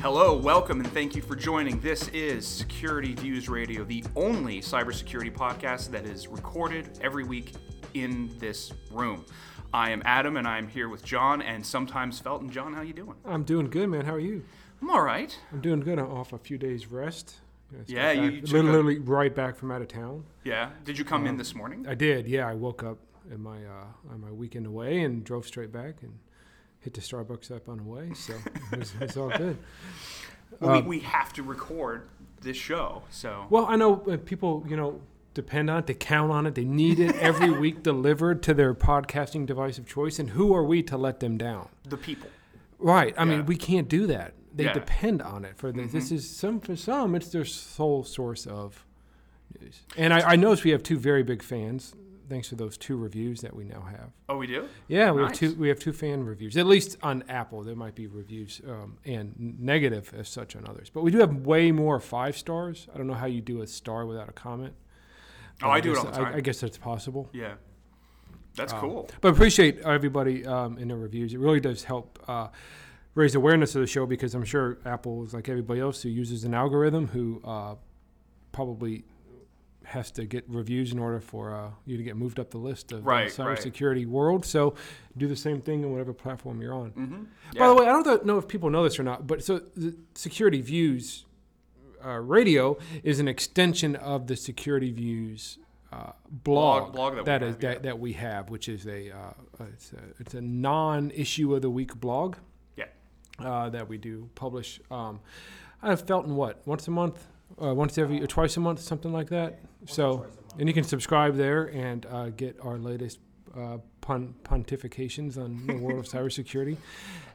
Hello, welcome, and thank you for joining. This is Security Views Radio, the only cybersecurity podcast that is recorded every week in this room. I am Adam, and I'm here with John and sometimes Felton. John, how you doing? I'm doing good, man. How are you? I'm all right. I'm doing good. I'm off a few days rest. Yeah, you- you a- literally right back from out of town. Yeah. Did you come in Um, this morning? I did. Yeah, I woke up in my uh, on my weekend away and drove straight back and hit the Starbucks up on the way. So it was, it's all good. Well, uh, we, we have to record this show, so Well, I know uh, people, you know, depend on it. They count on it. They need it every week delivered to their podcasting device of choice. And who are we to let them down? the people. Right. I Yeah. mean, we can't do that. They Yeah. depend on it for the, this. Mhm. Is some for some, it's their sole source of news. And I, I notice we have two very big fans, thanks to those two reviews that we now have. Oh, we do? Yeah, we have two. We have two fan reviews, at least on Apple. There might be reviews um, and negative as such on others, but we do have way more five stars. I don't know how you do a star without a comment. Oh, but I do it guess- all the time. I, I guess that's possible. Yeah. That's Um, cool. But appreciate everybody um, in the reviews. It really does help uh, raise awareness of the show because I'm sure Apple is like everybody else who uses an algorithm who uh, probably has to get reviews in order for uh, you to get moved up the list of Right, the right. cybersecurity world. So do the same thing on whatever platform you're on. Mm-hmm. By the way, I don't know if people know this or not, but so the Security Views uh, radio is an extension of the Security Views uh, blog, Blog- blog that we that have, is that, that we have, which is a uh, uh, it's a, it's a non-issue of the week blog. Yeah. Uh, that we do publish. Um, I've felt in what once a month, uh, once every or twice a month, something like that. So, and you can subscribe there and uh, get our latest uh, pon- pontifications on the world of cybersecurity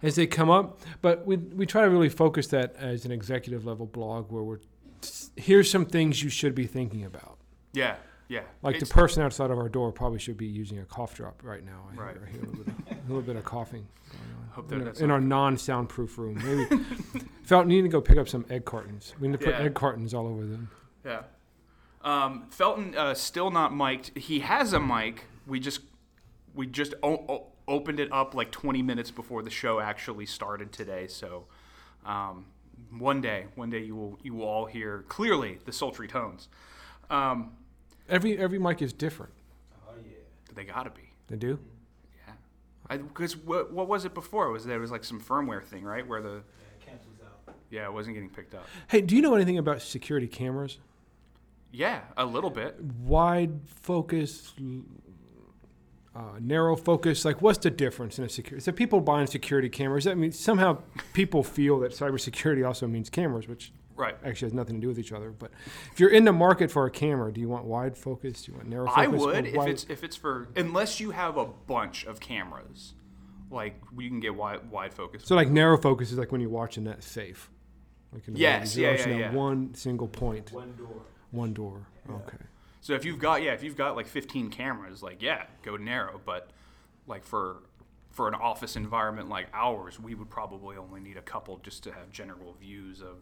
as they come up. But we we try to really focus that as an executive level blog where we're here's some things you should be thinking about. Yeah. Yeah. Like the person outside of our door probably should be using a cough drop right now. I, Right. hear, I hear a, little bit of, a little bit of coughing going on Hope that in, our- that's in our non-soundproof room. Maybe Felton, you need to go pick up some egg cartons. We need to put Yeah. egg cartons all over them. Yeah. Um, Felton uh, still not mic'd. He has a mic. We just we just o- o- opened it up like 20 minutes before the show actually started today. So um, one day, one day you will you will all hear clearly the sultry tones. Um, Every every mic is different. Oh yeah. They gotta be. They do. Yeah. Because what, what was it before? Was there was like some firmware thing, right? Where the yeah, it wasn't getting picked up. Hey, do you know anything about security cameras? Yeah, a little bit. Wide focus, uh, narrow focus. Like, what's the difference in a security? So people buying security cameras. I mean, somehow people feel that cybersecurity also means cameras, which Right. actually has nothing to do with each other. But if you're in the market for a camera, do you want wide focus? Do you want narrow focus? I would if it's if it's for unless you have a bunch of cameras, like you can get wide wide focus. so like narrow focus is like when you're watching that safe. Like in the Yes, yeah, yeah, yeah. One single point. point, One door. one door. Okay. So if you've got yeah, if you've got like 15 cameras, like yeah, go narrow. But like for for an office environment like ours, we would probably only need a couple just to have general views of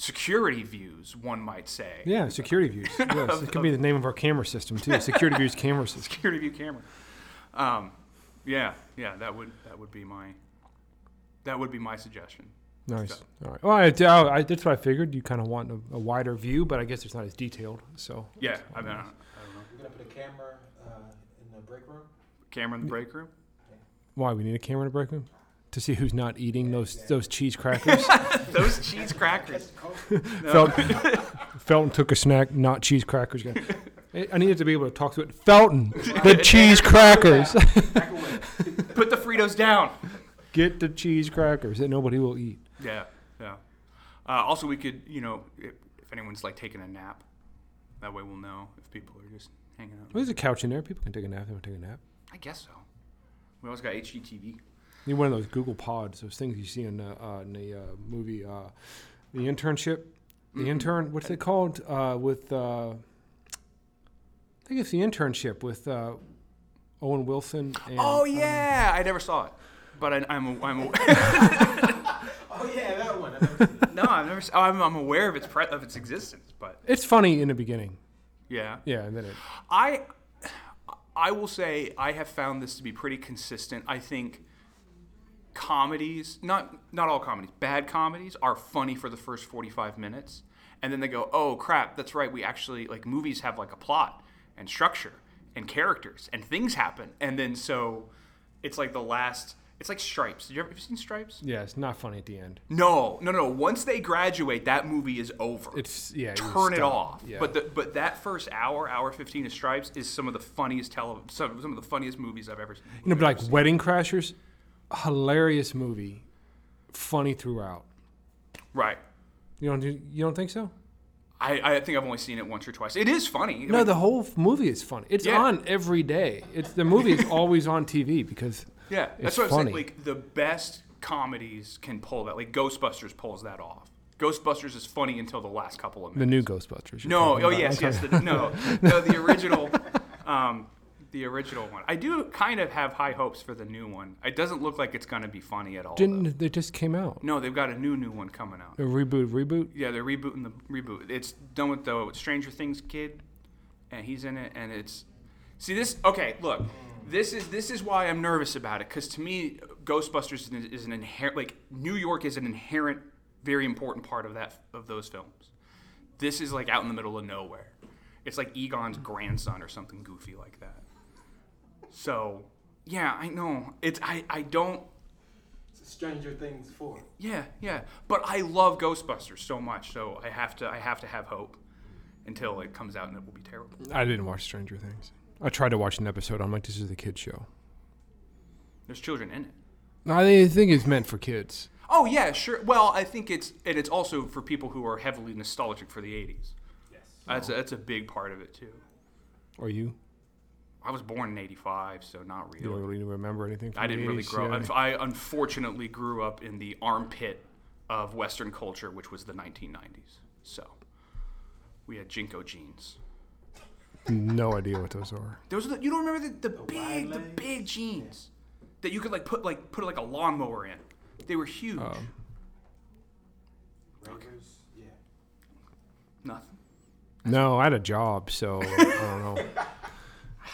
security views. One might say. Yeah, security views. Yes, it could be the name of our camera system too. Security views camera system. Security view camera. Um, yeah, yeah, that would that would be my that would be my suggestion. Nice. So- All right. Well, I, I, that's what I figured. You kind of want a, a wider view, but I guess it's not as detailed. So Yeah, I mean, I don't, I don't know. We're gonna put a camera uh, in the break room. Camera in the break room. why we need a camera in the break room to see who's not eating those those cheese crackers. Those cheese crackers. Felton, Felton took a snack, not cheese crackers. Again. I I needed to be able to talk to it. Felton, the cheese crackers. Put the Fritos down. Get the cheese crackers that nobody will eat. Yeah, yeah. Uh, also, we could, you know, if, if anyone's like taking a nap, that way we'll know if people are just hanging out. Well, there's a couch in there. People can take a nap. They want to take a nap. I guess so. We always got HGTV. Need one of those Google Pods, those things you see in the, uh, in the uh, movie, uh, The Internship. The Mhm. Intern, what's it called? Uh, with, uh, I think it's The Internship with uh, Owen Wilson. And, oh um, yeah, I never saw it, but I, I'm, I'm Oh yeah, that one. I've never seen it. no, I've never. s- I'm, I'm aware of its pre- of its existence, but it's funny in the beginning. yeah, Yeah, and then it. I I will say I have found this to be pretty consistent. I think comedies, not not all comedies, bad comedies are funny for the first 45 minutes and then they go, "Oh crap, that's right. We actually like movies have like a plot and structure and characters and things happen." And then so it's like the last it's like Stripes. Did you ever have you seen Stripes? Yeah, it's not funny at the end. No, no, no. Once they graduate, that movie is over. It's yeah. Turn it off. Yeah. But the, but that first hour, hour fifteen of Stripes is some of the funniest tele some, some of the funniest movies I've ever seen. you know, but like Wedding Crashers, hilarious movie, funny throughout. Right. You don't you don't think so? I, I think I've only seen it once or twice. It is funny. I No, mean, the whole movie is funny. It's Yeah. on every day. It's the movie is always on TV because yeah, that's what I'm funny. saying. Like the best comedies can pull that. Like Ghostbusters pulls that off. Ghostbusters is funny until the last couple of minutes. the new Ghostbusters. No, oh yes, yes. The, no, no, the original, um, the original one. I do kind of have high hopes for the new one. It doesn't look like it's going to be funny at all. Didn't they just came out? No, they've got a new new one coming out. A reboot, reboot. Yeah, they're rebooting the reboot. It's done with the Stranger Things kid, and he's in it, and it's. See this? Okay, look, this is this is why I'm nervous about it because to me, Ghostbusters is, is an inherent like New York is an inherent, very important part of that of those films. This is like out in the middle of nowhere. It's like Egon's grandson or something goofy like that. So, yeah, I know. It's I I don't Stranger Things 4. yeah, yeah. But I love Ghostbusters so much, so I have to I have to have hope until it comes out and it will be terrible. I didn't watch Stranger Things. I tried to watch an episode. I'm like, this is the kid show. There's children in it. I think it's meant for kids. Oh yeah, sure. Well, I think it's and it's also for people who are heavily nostalgic for the '80s. Yes. That's a, that's a big part of it too. Are you? I was born in '85, so not really. You don't really. really remember anything? From I didn't the really 80s, grow. yeah. up. I unfortunately grew up in the armpit of Western culture, which was the 1990s. So we had JNCO jeans. No idea what those are. Those are the, you don't remember the, the, wide big the big jeans that you could like put like put like a lawnmower in. They were huge. Um, Ravers, yeah. Nothing. No, I had a job, so I don't know.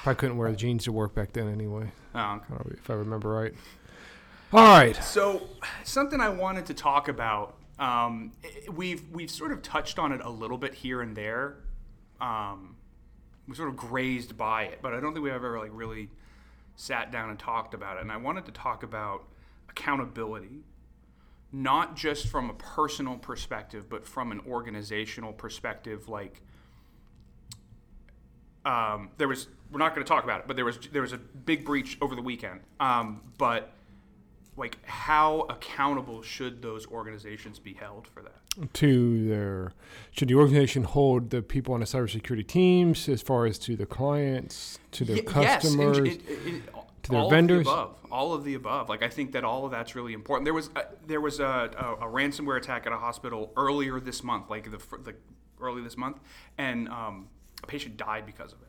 I couldn't wear the jeans to work back then anyway, Oh, okay. I don't know if I remember right. All right. So something I wanted to talk about. Um, we've we've sort of touched on it a little bit here and there. Um, we sort of grazed by it, but I don't think we have ever like really sat down and talked about it. And I wanted to talk about accountability, not just from a personal perspective, but from an organizational perspective. Like, um, there was we're not going to talk about it, but there was there was a big breach over the weekend. Um, but like, how accountable should those organizations be held for that? To their, should the organization hold the people on the cybersecurity teams as far as to the clients, to their yes, and customers? it- it- it- to their all vendors? Of the above, all of the above. Like I think that all of that's really important. There was a, there was a, a, a ransomware attack at a hospital earlier this month, like the, the early this month, and um, a patient died because of it.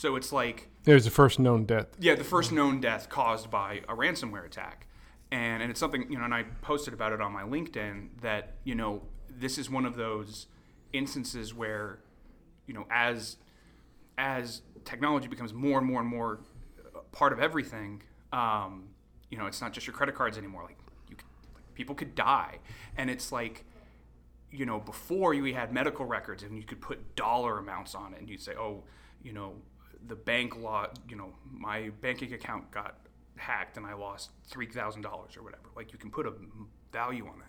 So it's like There's the first known death. yeah, the first known death caused by a ransomware attack. And, and it's something, you know, and I posted about it on my LinkedIn that, you know, this is one of those instances where, you know, as as technology becomes more and more and more part of everything, um, you know, it's not just your credit cards anymore. Like, you could, like, people could die. And it's like, you know, before you had medical records and you could put dollar amounts on it and you'd say, oh, you know, the bank law, you know, my banking account got hacked and I lost $3,000 or whatever. Like you can put a value on that.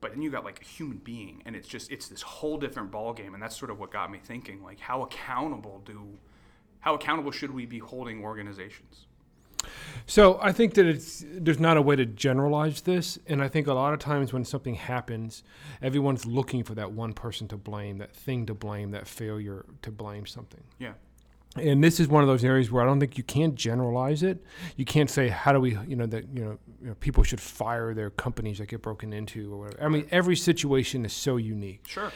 But then you got like a human being and it's just, it's this whole different ballgame. And that's sort of what got me thinking, like how accountable do, how accountable should we be holding organizations? So I think that it's there's not a way to generalize this, and I think a lot of times when something happens, everyone's looking for that one person to blame, that thing to blame, that failure to blame something. Yeah. And this is one of those areas where I don't think you can generalize it. You can't say how do we, you know, that you know, you know people should fire their companies that get broken into or whatever. I mean, every situation is so unique. Sure.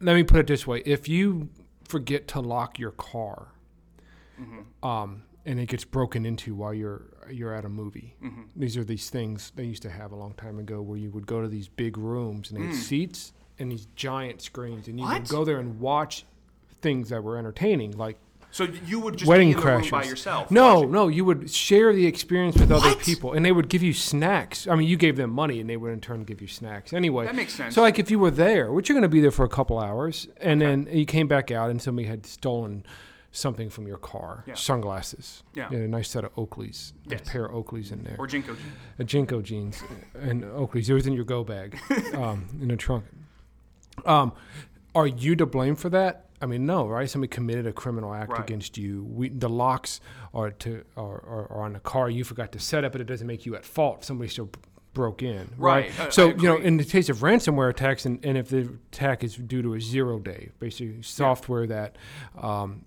Let me put it this way: if you forget to lock your car, mm-hmm. um, and it gets broken into while you're you're at a movie, mm-hmm. these are these things they used to have a long time ago, where you would go to these big rooms and they had mm. seats and these giant screens, and you would go there and watch things that were entertaining, like So you would just wedding be in the crashers. room by yourself. No, watching. no, you would share the experience with other people, and they would give you snacks. I mean, you gave them money, and they would in turn give you snacks. Anyway, That makes sense. So, like, if you were there, which you're going to be there for a couple hours, and then you came back out, and somebody had stolen something from your car, Yeah. sunglasses, Yeah. a nice set of Oakleys, Yes. a pair of Oakleys in there, Or JNCO. jeans, a JNCO jeans, and Oakleys. It was in your go bag, um, in the trunk. Um, are you to blame for that? I mean, no, right? Somebody committed a criminal act Right. against you. We, the locks are to are, are, are on the car. You forgot to set it, but it doesn't make you at fault. Somebody still broke in, right? Right, so you know, in the case of ransomware attacks, and, and if the attack is due to a zero day, basically software that. Um,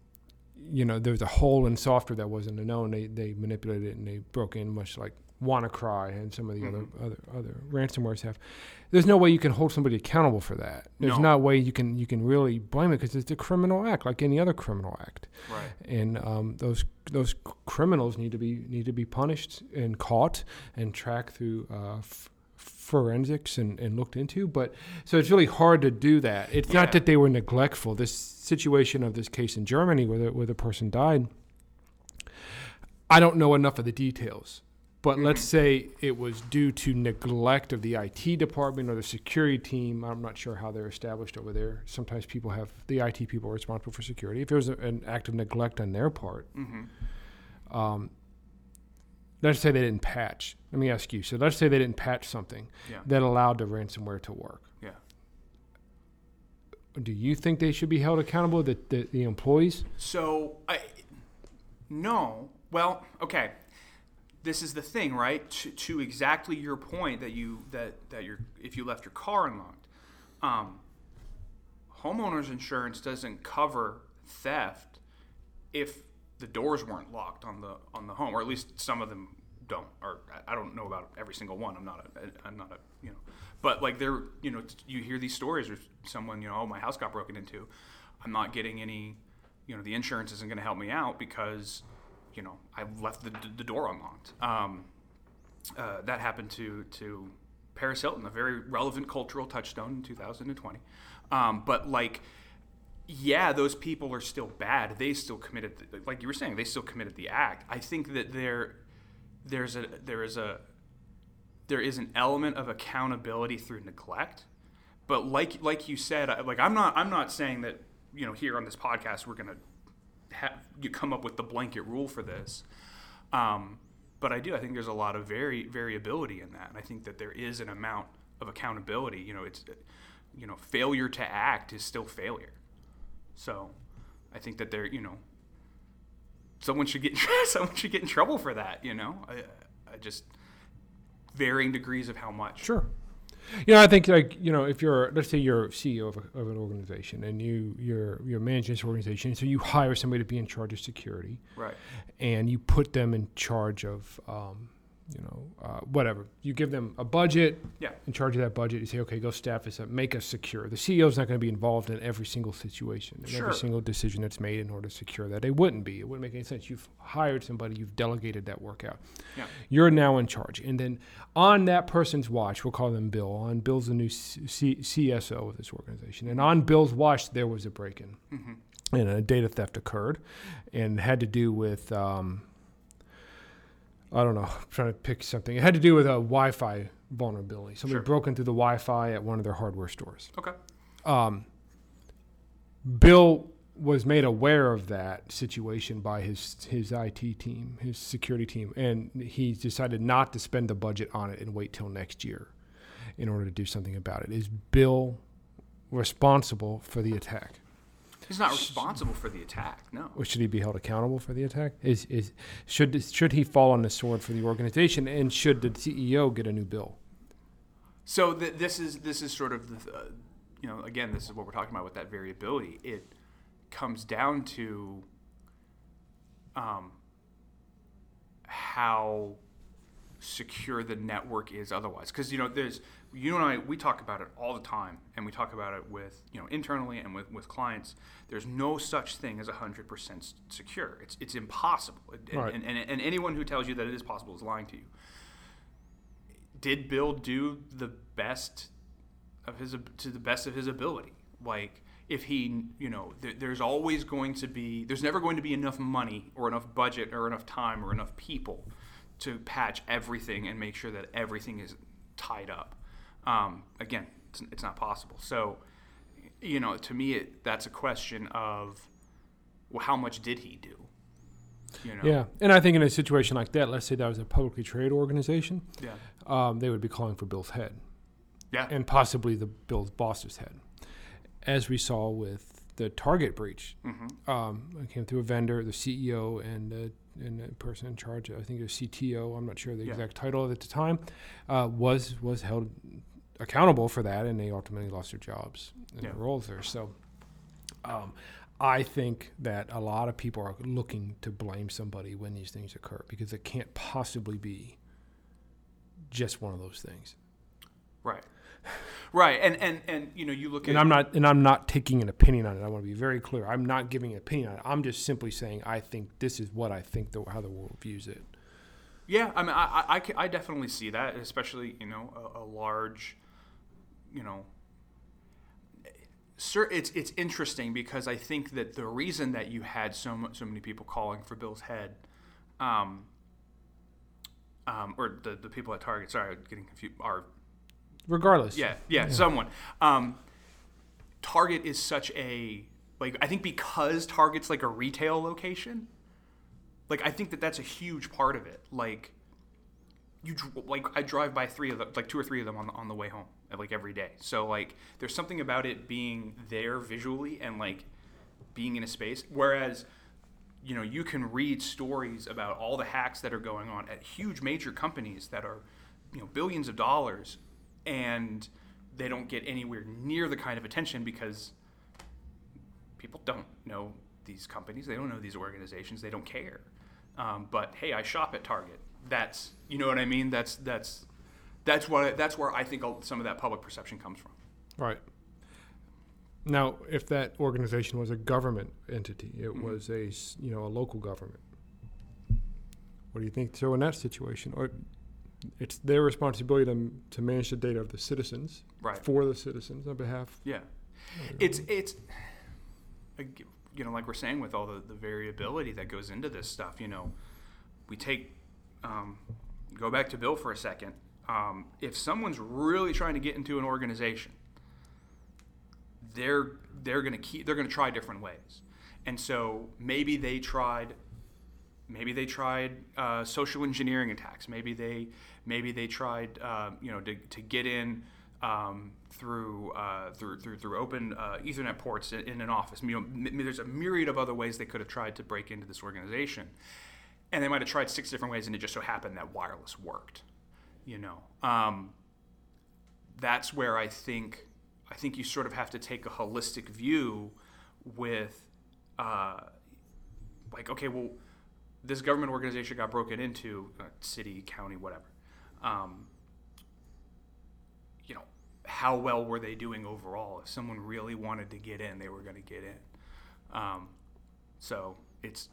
you know, there was a hole in software that wasn't known. They they manipulated it and they broke in, much like WannaCry and some of the Mm-hmm. other other other ransomwares have. There's no way you can hold somebody accountable for that. There's No. no way you can you can really blame it because it's a criminal act, like any other criminal act. Right. And um, those those criminals need to be need to be punished and caught and tracked through uh, f- forensics and, and looked into. But so it's really hard to do that. It's Yeah. not that they were neglectful. This situation of this case in Germany where the, where the person died, I don't know enough of the details. But let's say it was due to neglect of the IT department or the security team. I'm not sure how they're established over there. Sometimes people have the IT people are responsible for security. If there was a, an act of neglect on their part, Mm-hmm. um, let's say they didn't patch. Let me ask you. So let's say they didn't patch something Yeah. that allowed the ransomware to work. Yeah. Do you think they should be held accountable? The the, the employees? So I no. Well, okay. This is the thing, right? To, to exactly your point that you that that you're if you left your car unlocked, um, homeowners insurance doesn't cover theft if the doors weren't locked on the on the home, or at least some of them don't. Or I- don't know about every single one. I'm not a I'm not a you know, but like there you know you hear these stories or someone you know oh my house got broken into, I'm not getting any you know the insurance isn't going to help me out because you know I left the, the door unlocked. Um, uh, that happened to to Paris Hilton, a very relevant cultural touchstone in 2020. Um, but like, yeah, those people are still bad. They still committed, the, like you were saying, they still committed the act. I think that there, there's a there is a there is an element of accountability through neglect. But like like you said, like I'm not I'm not saying that you know here on this podcast we're gonna have you come up with the blanket rule for this. Um, but I do. I think there's a lot of vari- variability in that, and I think that there is an amount of accountability. You know, it's you know, failure to act is still failure. So, I think that there, you know, someone should get someone should get in trouble for that. You know, I, I just varying degrees of how much. Sure. You know, I think like you know, if you're let's say you're CEO of, a, of an organization and you you're you're managing this organization, so you hire somebody to be in charge of security, Right. and you put them in charge of um, you know uh, whatever. You give them a budget. Yeah. In charge of that budget, you say, okay, go staff this up, make us secure. The CEO is not going to be involved in every single situation, and Sure. every single decision that's made in order to secure that. They wouldn't be. It wouldn't make any sense. You've hired somebody, you've delegated that work out. Yeah. You're now in charge. And then on that person's watch, we'll call them Bill, on Bill's the new C- C- CSO of this organization. And on Bill's watch, there was a break in. Mm-hmm. And a data theft occurred and had to do with, um, I don't know, I'm trying to pick something. It had to do with a Wi Fi vulnerability. Somebody Sure. broke into the Wi Fi at one of their hardware stores Okay. um, Bill was made aware of that situation by his his IT team, his security team, and he decided not to spend the budget on it and wait till next year in order to do something about it. Is Bill responsible for the attack? He's not responsible for the attack. No. Should he be held accountable for the attack? Is is should should he fall on the sword for the organization, and should the CEO get a new bill? So th- this is this is sort of the, uh, you know, again, this is what we're talking about with that variability. It comes down to um, how secure the network is otherwise because you know there's you and i we talk about it all the time and we talk about it with you know internally and with, with clients. There's no such thing as 100% secure. It's it's impossible. And, Right. and, and, and anyone who tells you that it is possible is lying to you. Did bill do the best of his to the best of his ability? Like if he, you know, there, there's always going to be, there's never going to be enough money or enough budget or enough time or enough people to patch everything and make sure that everything is tied up. Um, again, it's, it's not possible. So, you know, to me, it, that's a question of, well, how much did he do? You know? Yeah, and I think in a situation like that, let's say that was a publicly traded organization, Yeah. um, they would be calling for Bill's head Yeah. and possibly the Bill's boss's head, as we saw with the Target breach. hmm Um, it came through a vendor, the CEO, and the and the person in charge. I think it was CTO. I'm not sure the Yeah. exact title at the time. Uh, was was held accountable for that, and they ultimately lost their jobs and Yeah. their roles there. So, um, I think that a lot of people are looking to blame somebody when these things occur because it can't possibly be just one of those things. Right. Right. And, and, and, you know, you look And at, I'm not and I'm not taking an opinion on it. I want to be very clear. I'm not giving an opinion on it. I'm just simply saying I think this is what I think the, how the world views it. Yeah, I mean, I, I, I, I definitely see that, especially you know a, a large, you know. Sir, it's it's interesting because I think that the reason that you had so mu- so many people calling for Bill's head, um, um, or the the people at Target, sorry, I'm getting confused, are Regardless. yeah, yeah, someone. Um, Target is such a like I think because Target's like a retail location, like I think that that's a huge part of it. Like you like I drive by three of them, like two or three of them on the, on the way home, like every day. So like there's something about it being there visually and like being in a space. Whereas you know you can read stories about all the hacks that are going on at huge major companies that are you know billions of dollars and they don't get anywhere near the kind of attention because people don't know these companies they don't know these organizations they don't care um, but hey i shop at target that's you know what i mean that's that's that's what that's where i think some of that public perception comes from Right. Now, if that organization was a government entity, it Mhm. was a you know a local government. What do you think? So in that situation, or it's their responsibility to, to manage the data of the citizens right for the citizens on behalf. yeah it's it's you know like we're saying with all the, the variability that goes into this stuff you know we take um, go back to bill for a second. Um, if someone's really trying to get into an organization they're they're going to keep they're going to try different ways. And so maybe they tried maybe they tried uh, social engineering attacks. Maybe they maybe they tried uh, you know to, to get in um, through, uh, through through through open uh, Ethernet ports in, in an office. You know, m- there's a myriad of other ways they could have tried to break into this organization, and they might have tried six different ways, and it just so happened that wireless worked. You know, um, that's where I think I think you sort of have to take a holistic view with, uh, like, okay, well, this government organization got broken into, uh, city, county, whatever. Um, you know, how well were they doing overall? If someone really wanted to get in, they were going to get in. Um, so it's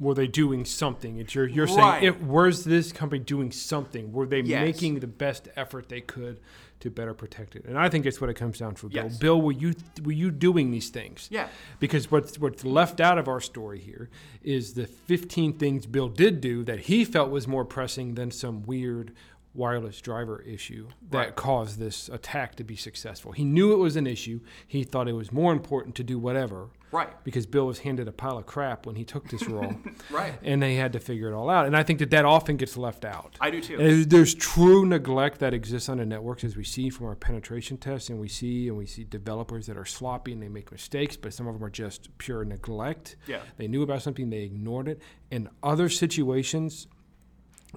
Were they doing something? It's your, you're Right. saying, it, was this company doing something? Were they Yes. making the best effort they could to better protect it? And I think that's what it comes down to. Bill, Yes. Bill, were you were you doing these things? yeah, Because what's what's left out of our story here is the 15 things Bill did do that he felt was more pressing than some weird wireless driver issue that Right. caused this attack to be successful. He knew it was an issue. He thought it was more important to do whatever right, because Bill was handed a pile of crap when he took this role, right. and they had to figure it all out. And I think that that often gets left out. I do too. There's- There's true neglect that exists on the networks, as we see from our penetration tests, and we see and we see developers that are sloppy and they make mistakes, but some of them are just pure neglect. Yeah, They knew about something, they ignored it. In other situations,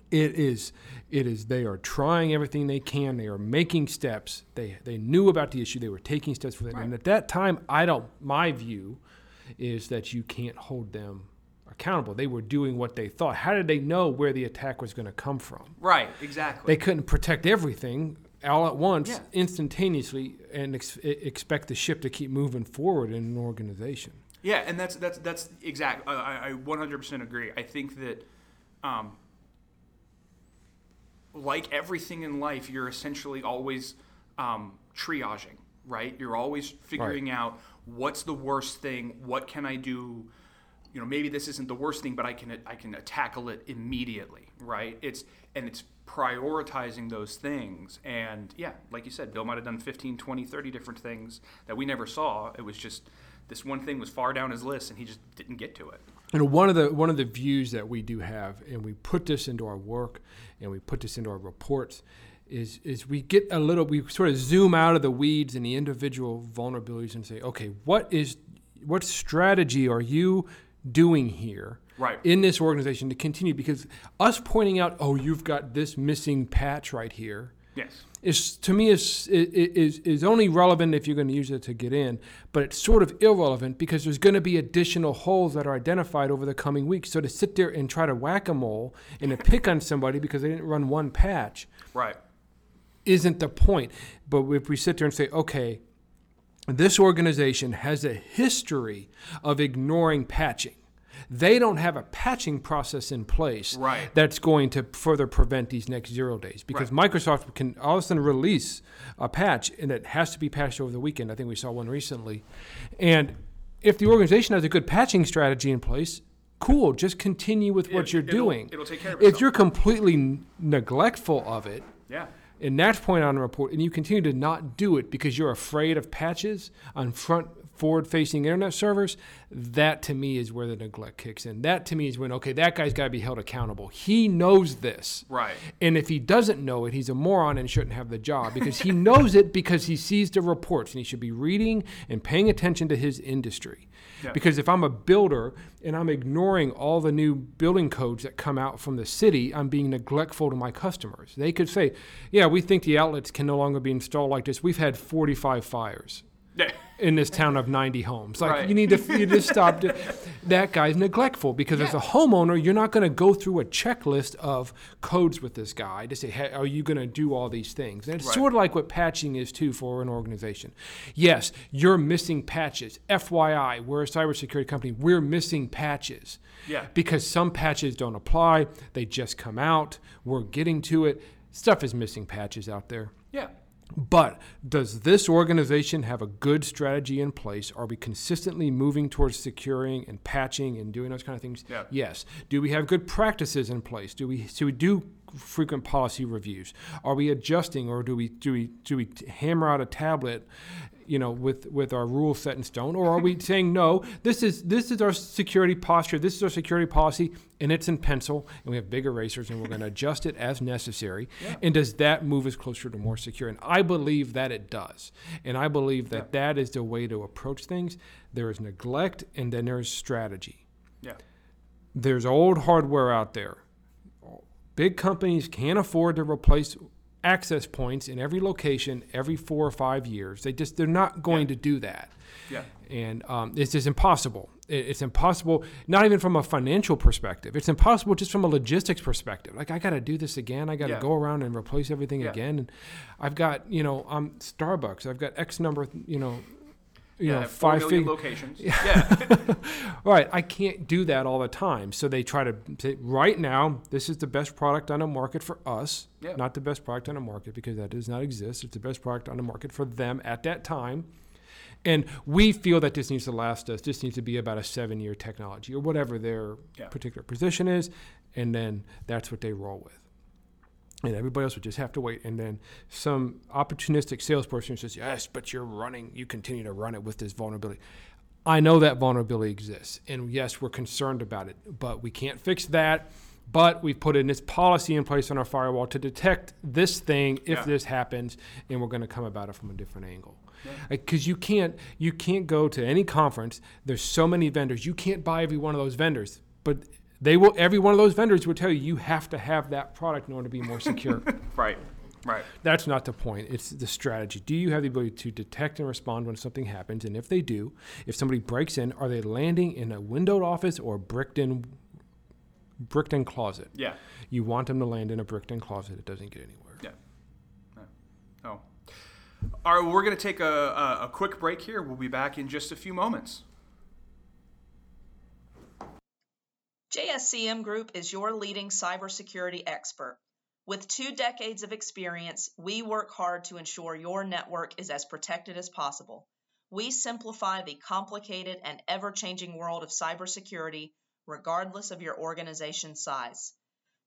it is it is they are trying everything they can. They are making steps. They they knew about the issue. They were taking steps for that. And at that time, I don't. My view is that you can't hold them accountable. They were doing what they thought. How did they know where the attack was going to come from? right, exactly. They couldn't protect everything all at once, Yeah. instantaneously, and ex- expect the ship to keep moving forward in an organization. Yeah, and that's that's that's exact. I, I I 100% agree. I think that, um, like everything in life, you're essentially always um, triaging. right? You're always figuring out what's the worst thing, what can I do? You know maybe this isn't the worst thing but i can i can tackle it immediately right? It's and it's prioritizing those things. And yeah like you said bill might have done 15 20 30 different things that we never saw. It was just this one thing was far down his list and he just didn't get to it and one of the one of the views that we do have and we put this into our work and we put this into our reports is is we get a little we sort of zoom out of the weeds and the individual vulnerabilities and say okay what is what strategy are you doing here right. in this organization to continue because us pointing out oh you've got this missing patch right here yes. Is to me is is is only relevant if you're going to use it to get in but it's sort of irrelevant because there's going to be additional holes that are identified over the coming weeks. So to sit there and try to whack a mole and to pick on somebody because they didn't run one patch right. isn't the point. But if we sit there and say okay this organization has a history of ignoring patching. They don't have a patching process in place right. that's going to further prevent these next zero days. Because right. Microsoft can all of a sudden release a patch and it has to be patched over the weekend. I think we saw one recently. And if the organization has a good patching strategy in place, cool, just continue with what you're it'll, doing. It'll take care of itself. If you're completely neglectful of it, yeah and that's point on the report, and you continue to not do it because you're afraid of patches on front forward facing internet servers, that to me is where the neglect kicks in. That to me is when, okay, that guy's got to be held accountable. He knows this. Right. And if he doesn't know it, he's a moron and shouldn't have the job because he knows it because he sees the reports and he should be reading and paying attention to his industry. Yeah. Because if I'm a builder and I'm ignoring all the new building codes that come out from the city, I'm being neglectful to my customers. They could say, yeah, we think the outlets can no longer be installed like this. We've had 45 fires in this town of 90 homes. Like right. you need to you just stop. that guy's neglectful because yeah. as a homeowner, you're not going to go through a checklist of codes with this guy to say, hey, are you going to do all these things? And it's right. sort of like what patching is too for an organization. Yes, you're missing patches. FYI, we're a cybersecurity company. We're missing patches. Yeah. Because some patches don't apply. They just come out. We're getting to it. Stuff is missing patches out there. Yeah. But does this organization have a good strategy in place? Are we consistently moving towards securing and patching and doing those kind of things? Yeah. Yes. Do we have good practices in place? Do we do we do frequent policy reviews? Are we adjusting or do we do we do we hammer out a tablet you know, with, with our rules set in stone, or are we saying no? This is this is our security posture. This is our security policy, and it's in pencil, and we have big erasers, and we're going to adjust it as necessary. Yeah. And does that move us closer to more secure? And I believe that it does, and I believe that yeah. that is the way to approach things. There is neglect, and then there is strategy. Yeah. There's old hardware out there. Big companies can't afford to replace access points in every location every four or five years. They just they're not going yeah. to do that. Yeah. And um, it's just impossible. It's impossible, not even from a financial perspective. It's impossible just from a logistics perspective. Like I got to do this again. I got to yeah. go around and replace everything yeah. again. And I've got you know I'm Starbucks. I've got X number you know you yeah, know, five fig- locations. Yeah. right. I can't do that all the time. So they try to say, right now, this is the best product on the market for us, yeah. not the best product on the market because that does not exist. It's the best product on the market for them at that time. And we feel that this needs to last us. This needs to be about a seven year technology or whatever their yeah. particular position is. And then that's what they roll with and everybody else would just have to wait. And then some opportunistic salesperson says, "Yes, but you're running. You continue to run it with this vulnerability." I know that vulnerability exists, and yes, we're concerned about it, but we can't fix that. But we've put in this policy in place on our firewall to detect this thing if yeah. this happens, and we're going to come about it from a different angle. Because yeah. Uh, you can't you can't go to any conference. There's so many vendors. You can't buy every one of those vendors. But they will. Every one of those vendors will tell you you have to have that product in order to be more secure. right. Right. That's not the point. It's the strategy. Do you have the ability to detect and respond when something happens? And if they do, if somebody breaks in, are they landing in a windowed office or bricked in bricked in closet? Yeah. You want them to land in a bricked in closet. It doesn't get anywhere. Yeah. Oh. All right, we're going to take a, a, a quick break here. We'll be back in just a few moments. JSCM Group is your leading cybersecurity expert. With two decades of experience, we work hard to ensure your network is as protected as possible. We simplify the complicated and ever changing world of cybersecurity, regardless of your organization's size.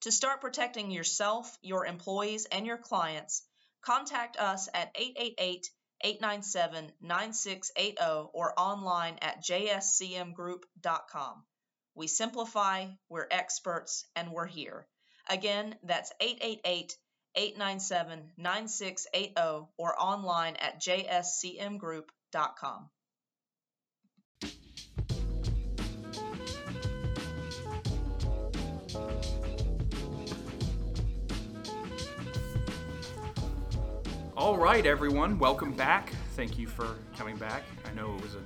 To start protecting yourself, your employees, and your clients, contact us at 888 897 9680 or online at jscmgroup.com. We simplify, we're experts, and we're here. Again, that's 888 897 9680 or online at jscmgroup.com. All right, everyone, welcome back. Thank you for coming back. I know it was a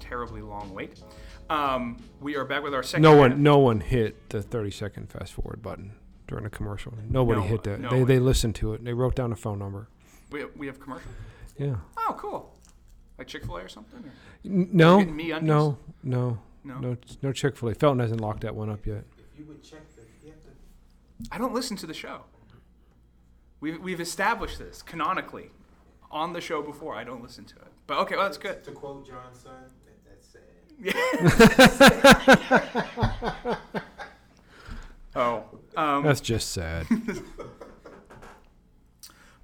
terribly long wait. Um, we are back with our second. No half. one, no one hit the 30 second fast forward button during a commercial. Nobody No, hit that. no they, they listened to it. They wrote down a phone number. We, we have commercial. Yeah. Oh, cool. Like Chick Fil A or something. Or? N- No, me no, no, No? no, no Chick Fil A. Felton hasn't locked that one up yet. If you would check the, you have to. I don't listen to the show. We've, we've established this canonically on the show before. I don't listen to it. But okay, well, that's good. To quote John's son, that, that's sad. Oh. Um, That's just sad.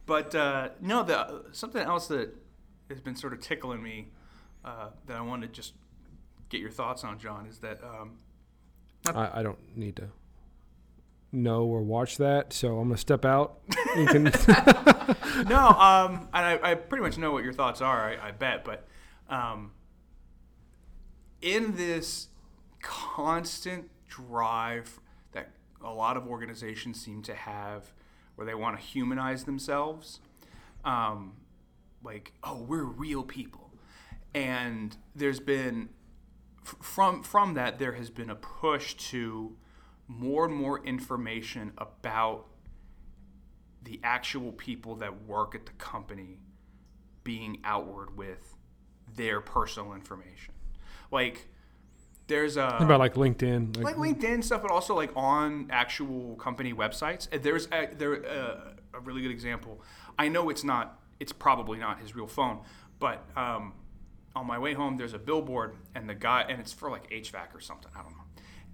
But uh, no, the something else that has been sort of tickling me uh, that I wanted to just get your thoughts on, John, is that um, I, I don't need to know or watch that, so I'm gonna step out. Can, no, um, and I, I pretty much know what your thoughts are. I, I bet, but um, in this constant drive that a lot of organizations seem to have, where they want to humanize themselves, um, like oh, we're real people, and there's been from from that there has been a push to more and more information about the actual people that work at the company being outward with their personal information. Like there's a about like LinkedIn. like LinkedIn stuff, but also like on actual company websites. There's a, there uh, a really good example. I know it's not, it's probably not his real phone, but um, on my way home, there's a billboard, and the guy, and it's for like HVAC or something. I don't know.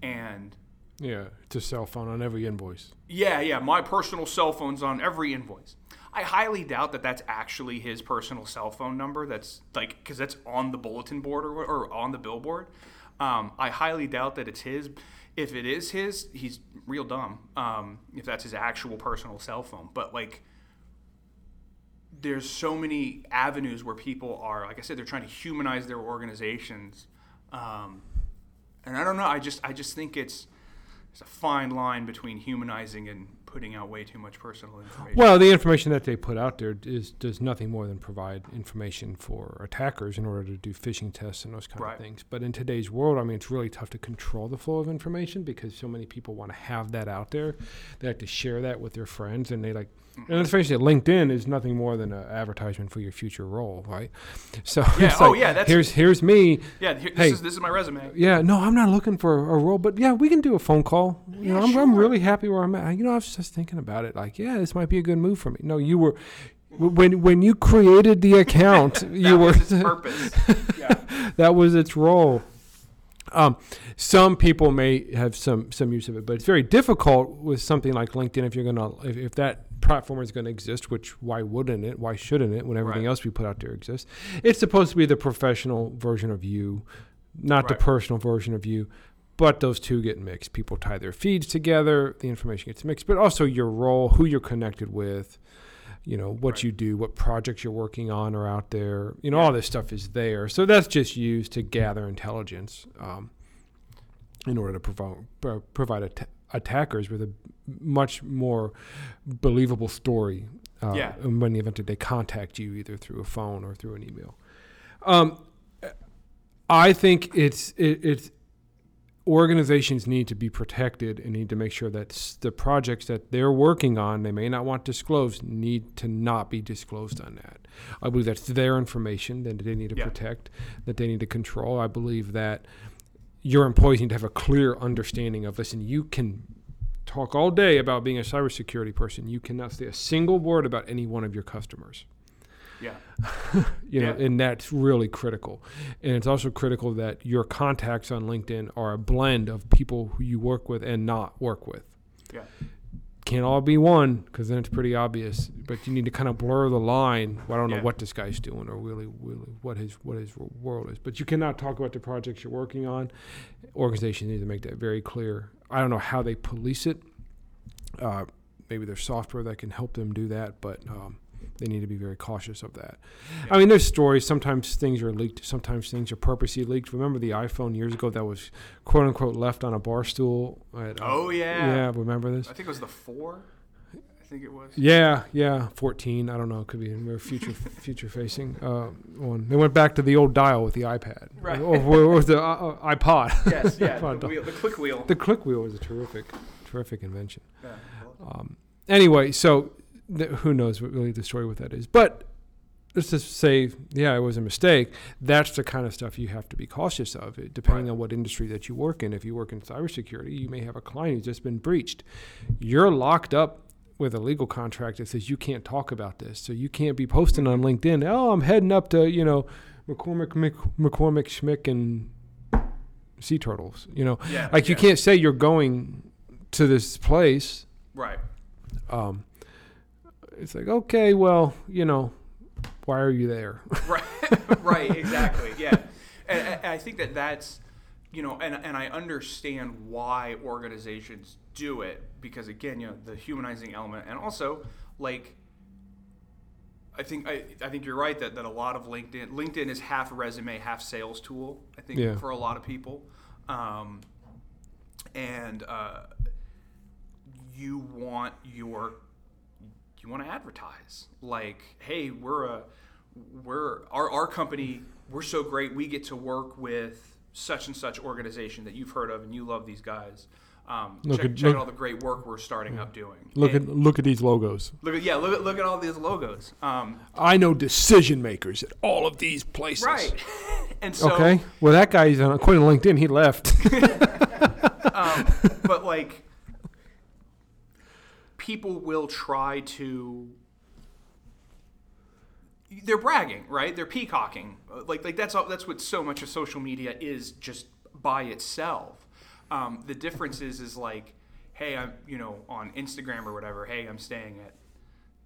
And yeah, it's a cell phone on every invoice. yeah, yeah, my personal cell phone's on every invoice. I highly doubt that that's actually his personal cell phone number. That's like because that's on the bulletin board or, or on the billboard. Um, I highly doubt that it's his. If it is his, he's real dumb. Um, if that's his actual personal cell phone, but like, there's so many avenues where people are, like I said, they're trying to humanize their organizations, um, and I don't know. I just, I just think it's it's a fine line between humanizing and putting out way too much personal information. Well, the information that they put out there is does nothing more than provide information for attackers in order to do phishing tests and those kind Right. of things. But in today's world, I mean, it's really tough to control the flow of information because so many people want to have that out there. They like to share that with their friends, and they like. Mm-hmm. And let's face it, LinkedIn is nothing more than an advertisement for your future role, right? So Yeah, it's oh, like, yeah, that's- here's here's me. yeah, here, this Hey. is this is my resume. Yeah, no, I'm not looking for a role, but yeah, we can do a phone call. You know, I'm, I'm really happy where I'm at. You know, I was just thinking about it. Like, yeah, this might be a good move for me. No, you were when when you created the account, you were purpose. yeah. that was its role. Um, some people may have some some use of it, but it's very difficult with something like LinkedIn. If you're gonna, if, if that platform is going to exist, which why wouldn't it? Why shouldn't it? When everything Right. else we put out there exists, it's supposed to be the professional version of you, not the personal version of you. But those two get mixed. People tie their feeds together. The information gets mixed, but also your role, who you're connected with, you know what Right. you do, what projects you're working on are out there. You know, all this stuff is there. So that's just used to gather intelligence um, in order to provide pro- provide att- attackers with a much more believable story. Uh, Yeah. When the event that they contact you either through a phone or through an email. Um, I think it's it, it's organizations need to be protected and need to make sure that the projects that they're working on they may not want disclosed need to not be disclosed on that i believe that's their information that they need to Yeah. protect that they need to control i believe that your employees need to have a clear understanding of listen you can talk all day about being a cybersecurity person. You cannot say a single word about any one of your customers. Yeah. You know, Yeah. and that's really critical. And it's also critical that your contacts on LinkedIn are a blend of people who you work with and not work with. Yeah. Can't all be one because then it's pretty obvious. But you need to kind of blur the line. Well, I don't Yeah. know what this guy's doing or really, really what his what his world is. But you cannot talk about the projects you're working on. Organizations need to make that very clear. I don't know how they police it. Uh, maybe there's software that can help them do that, but um, they need to be very cautious of that. I mean, there's stories. Sometimes things are leaked. Sometimes things are purposely leaked. Remember the iPhone years ago that was quote unquote left on a bar stool? At, uh, Oh yeah. yeah. Remember this? I think it was the four. I think it was. Yeah, yeah, 14. I don't know. It could be a future future facing uh, one. They went back to the old dial with the iPad. Right. Or, or, or the uh, uh, iPod. Yes. Yeah. iPod the, wheel, the click wheel. The click wheel was a terrific, terrific invention. Yeah. Um, anyway, so th- who knows what really the story with that is? But let's just say, yeah, it was a mistake. That's the kind of stuff you have to be cautious of, it, depending Right. on what industry that you work in. If you work in cybersecurity, you may have a client who's just been breached. You're locked up with a legal contract that says you can't talk about this, so you can't be posting on LinkedIn. Oh, I'm heading up to you know McCormick, Mc, McCormick, Schmick, and sea turtles. You know, Yeah. like you can't say you're going to this place Right. um, it's like okay, well, you know, why are you there? right right exactly yeah and, and i think that that's you know and, and i understand why organizations do it because again you know the humanizing element and also like i think i, I think you're right that, that a lot of linkedin linkedin is half resume half sales tool i think Yeah. for a lot of people um, and uh, you want your you want to advertise like hey we're a we're our, our company we're so great we get to work with such and such organization that you've heard of and you love these guys um, Look check, at- check look- out all the great work we're starting up doing look at look at these logos. look at yeah look at look at all these logos um, I know decision makers at all of these places. right and so okay. Well, that guy's on according to LinkedIn. He left. um, but like people will try to they're bragging right? They're peacocking. Like like that's all that's what so much of social media is just by itself. Um, the difference is is like hey i'm you know on instagram or whatever hey i'm staying at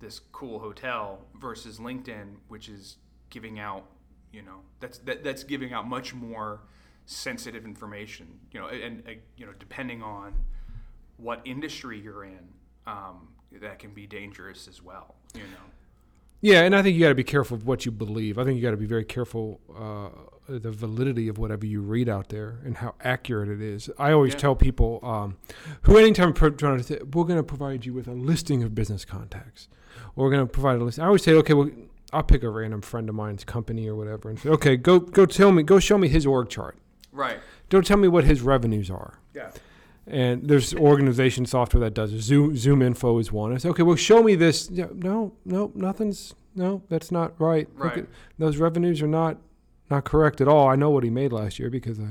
this cool hotel versus linkedin which is giving out you know that's that, that's giving out much more sensitive information you know and, and you know depending on what industry you're in um, that can be dangerous as well you know Yeah, and I think you got to be careful of what you believe. I think you got to be very careful uh, the validity of whatever you read out there and how accurate it is. I always Yeah. tell people um, who anytime pro- trying to say, we're going to provide you with a listing of business contacts, or we're going to provide a list. I always say, okay, well, I'll pick a random friend of mine's company or whatever and say, okay, go go tell me, go show me his org chart. right Don't tell me what his revenues are. yeah And there's organization software that does it. Zoom ZoomInfo is one. I say, okay, well, show me this. Yeah, no, no, nothing's. No, that's not right. Look Right. at- those revenues are not not correct at all. I know what he made last year because I,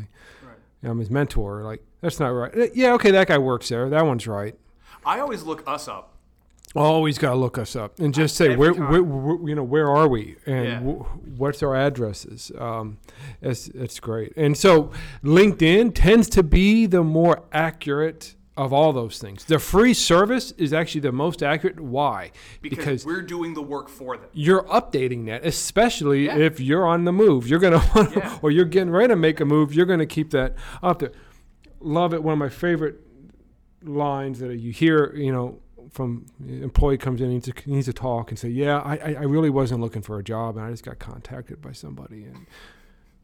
right I'm his mentor. Like that's not right. Uh, Yeah, okay, that guy works there. That one's right. i always look us up Always got to look us up and just say where, where, where, you know, where are we and Yeah. wh- what's our addresses. Um, it's it's great. And so LinkedIn tends to be the more accurate of all those things. The free service is actually the most accurate. Why? because, we're doing the work for them you're updating that, especially Yeah. if you're on the move. You're gonna want, Yeah. or you're getting ready to make a move. You're gonna keep that up there. Love it. One of my favorite lines that you hear, you know, from employee comes in, to needs to talk and say, "Yeah, I I really wasn't looking for a job, and I just got contacted by somebody." And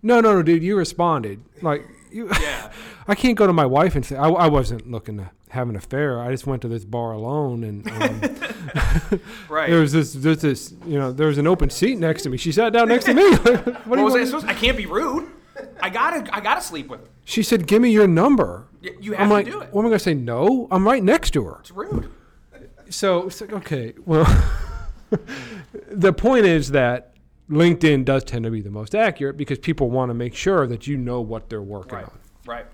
no, no, no, dude, you responded like you. yeah I can't go to my wife and say I, I wasn't looking to have an affair. I just went to this bar alone, and um, right there was this, there's this, you know, there was an open seat next to me. She sat down next to me. what what was I supposed? I can't be rude. I gotta, I gotta sleep with her. She said, "Give me your number." Y- You have I'm to like, do it. "What am I gonna say? No, I'm right next to her." It's rude. So it's like, okay, well, the point is that LinkedIn does tend to be the most accurate because people want to make sure that you know what they're working Right. on. Right.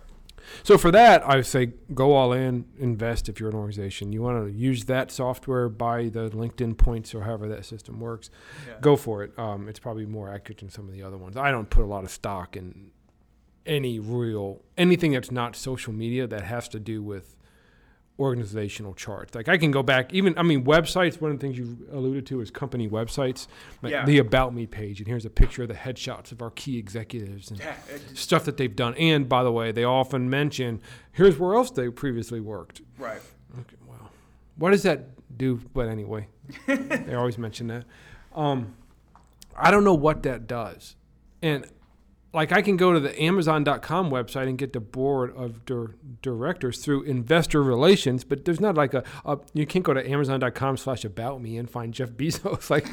So for that, I would say go all in, invest if you're an organization. You want to use that software, buy the LinkedIn points or however that system works. Yeah. Go for it. Um, it's probably more accurate than some of the other ones. I don't put a lot of stock in any real anything that's not social media that has to do with organizational charts. Like I can go back even I mean websites, one of the things you alluded to is company websites. Like Yeah. the about me page and here's a picture of the headshots of our key executives and Yeah, stuff that they've done. And by the way, they often mention here's where else they previously worked. right. Okay, well, what does that do? But anyway, they always mention that. Um, I don't know what that does, and like I can go to the Amazon.com website and get the board of dir- directors through investor relations, but there's not like a, a you can't go to Amazon.com/slash about me and find Jeff Bezos. Like,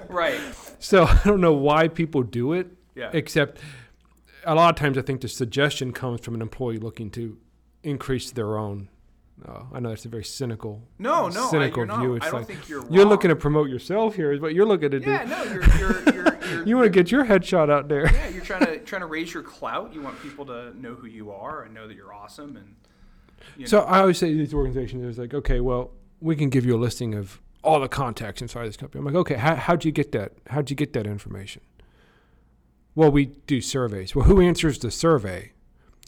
Right. so I don't know why people do it Yeah. except a lot of times I think the suggestion comes from an employee looking to increase their own. Uh, I know that's a very cynical, no, no, I, cynical you're not, view. I don't like think you're. you're looking to promote yourself here, is what you're looking to do. Yeah, no, you're you're you're, you're You want to get your headshot out there. yeah, you're trying to trying to raise your clout. You want people to know who you are and know that you're awesome and. You So know, I always say to these organizations, it's like, okay, well, we can give you a listing of all the contacts inside this company. I'm like, okay, how, how'd you get that? How'd you get that information? Well, we do surveys. Well, who answers the survey?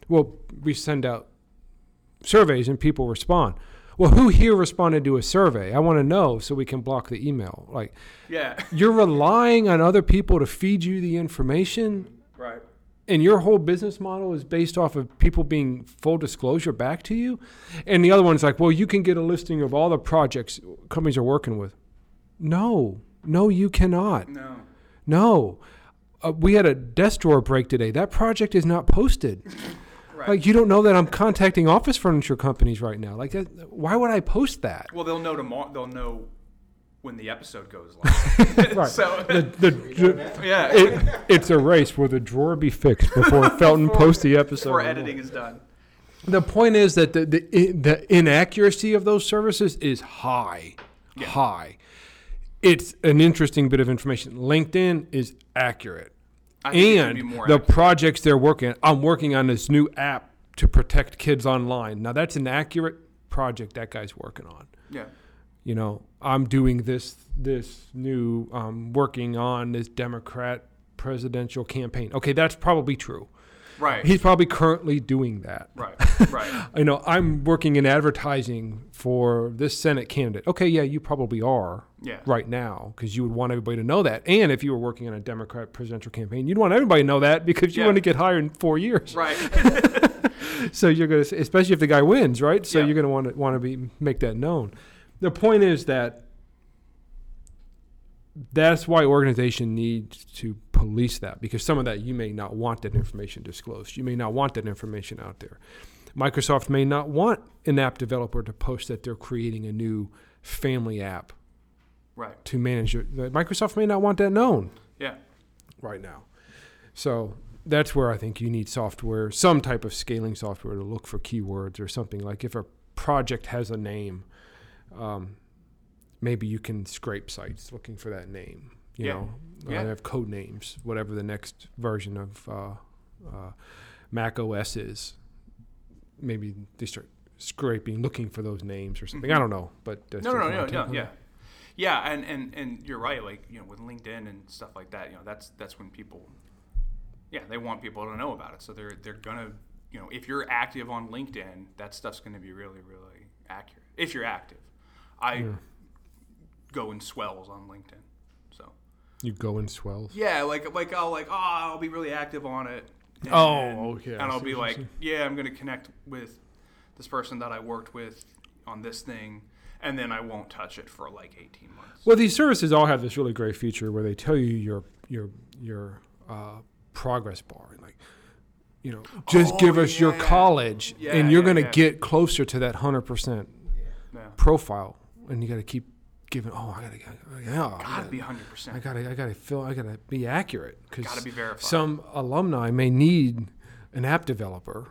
Well, we send out surveys and people respond. Well, who here responded to a survey? I want to know so we can block the email. Like, yeah. you're relying on other people to feed you the information Right. and your whole business model is based off of people being full disclosure back to you and the other one's like well you can get a listing of all the projects companies are working with no no you cannot No. no uh, we had a desk drawer break today that project is not posted Right. like you don't know that i'm contacting office furniture companies right now like that, why would i post that well, they'll know tomorrow. They'll know when the episode goes live. right So the, the, yeah, it, it's a race will the drawer be fixed before felton posts the episode before editing is done. The point is that the, the the inaccuracy of those services is high, Yeah. high. It's an interesting bit of information. LinkedIn is accurate, and the accurate. projects they're working. I'm working on this new app to protect kids online. Now that's an accurate project that guy's working on. yeah. You know, I'm doing this this new um, working on this Democrat presidential campaign. Okay, that's probably true. Right. He's probably currently doing that. right. Right. I know I'm working in advertising for this Senate candidate. Okay, yeah, you probably are Yeah. right now because you would want everybody to know that. And if you were working on a Democrat presidential campaign, you'd want everybody to know that because you Yeah. want to get higher in four years. Right. So you're going to, especially if the guy wins, right? So Yeah. you're going to want to want to be make that known. The point is that that's why organization needs to police that because some of that you may not want that information disclosed. You may not want that information out there. Microsoft may not want an app developer to post that they're creating a new family app right. to manage it. Microsoft may not want that known Yeah. right now. So that's where I think you need software, some type of scaling software to look for keywords or something. Like if a project has a name, um, maybe you can scrape sites looking for that name. You Yeah. know, Yeah. uh, they have code names, whatever the next version of uh, uh, Mac OS is. Maybe they start scraping, looking for those names or something. I Mhm. don't know, but No, no, no, no, yeah. Yeah, and and and you're right. Like you know, with LinkedIn and stuff like that, you know, that's that's when people, yeah, they want people to know about it. So they're they're gonna, you know, if you're active on LinkedIn, that stuff's gonna be really really accurate. If you're active, I Yeah. go in swells on LinkedIn. So You go in swells. yeah, like like I'll like oh I'll be really active on it. Oh, and, Oh, okay, And I'll be like, yeah, I'm gonna connect with this person that I worked with on this thing, and then I won't touch it for like 18 months. Well, these services all have this really great feature where they tell you your your your uh, progress bar, and like, you know, just Oh, give us your yeah. college, Yeah, and you're yeah, going to yeah. get closer to that hundred percent profile, and you got to keep giving. Oh, I got to, yeah, Gotta gotta, be 100%. I got to, I got to feel, I got to be accurate because Gotta be verified. some alumni may need an app developer.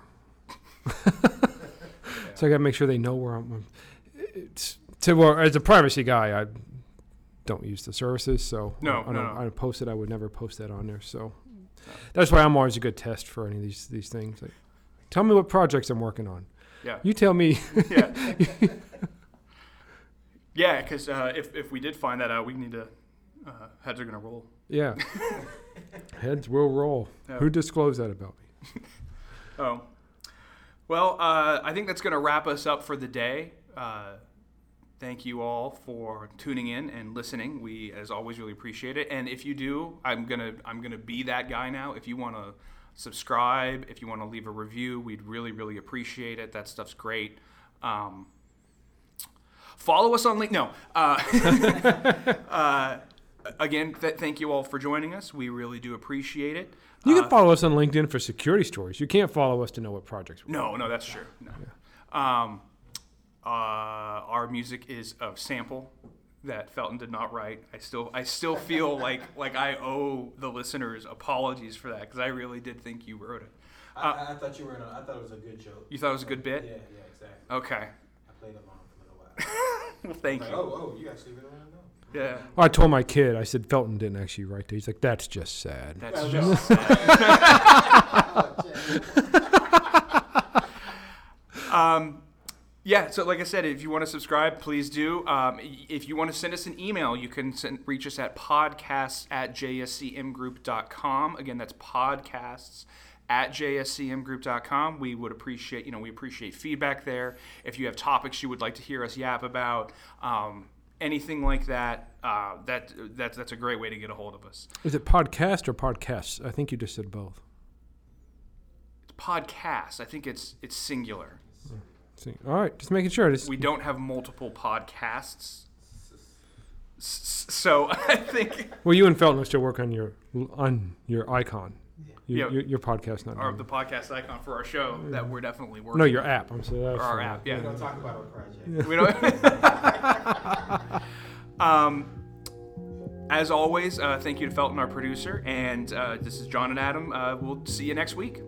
So I got to make sure they know where I'm. It's to well, as a privacy guy, I don't use the services, so No, I, I no, don't. no. I post it. I would never post that on there. So that's why I'm always a good test for any of these these things. Like, Tell me what projects I'm working on. Yeah. You tell me. yeah. yeah, because uh, if, if we did find that out, we need to, uh, heads are going to roll. yeah. Heads will roll. Yeah. Who disclosed that about me? Oh. Well, uh, I think that's going to wrap us up for the day. Uh, thank you all for tuning in and listening. We, as always, really appreciate it. And if you do, I'm gonna I'm gonna be that guy now. If you want to subscribe, if you want to leave a review, we'd really really appreciate it. That stuff's great. Um, follow us on link. No. Uh, uh, again, th- thank you all for joining us. We really do appreciate it. You Uh, can follow us on LinkedIn for security stories. You can't follow us to know what projects we're No, no, that's true. No. Um, uh, our music is a sample that Felton did not write. I still, I still feel like like I owe the listeners apologies for that because I really did think you wrote it. I, I, I thought you were in a, I thought it was a good joke. You thought it was a good bit. yeah, yeah, exactly. Okay. I played along for a little while. Well, thank Like, you. oh, oh, you actually really want to know? Yeah. I told my kid, I said Felton didn't actually write that. He's like, that's just sad. That's just sad. Um, yeah, so like I said, if you want to subscribe, please do. Um, if you want to send us an email, you can send, reach us at podcasts at jscmgroup.com. Again, that's podcasts at jscmgroup.com. We would appreciate, you know, we appreciate feedback there. If you have topics you would like to hear us yap about, um, anything like that, uh, that, that, that's a great way to get a hold of us. Is it podcast or podcasts? I think you just said both. It's podcast, I think it's it's singular. See, all right, just making sure. This, we don't have multiple podcasts. S- So I think well, you and Felton are still working on your on your icon, your, Yeah. your, your podcast, not our, mine. the podcast icon for our show that we're definitely working. no, your app. I'm sorry. or our fine. app. We Yeah, don't talk about our project. we don't. um, as always, uh, thank you to Felton, our producer, and uh, this is John and Adam. Uh, we'll see you next week.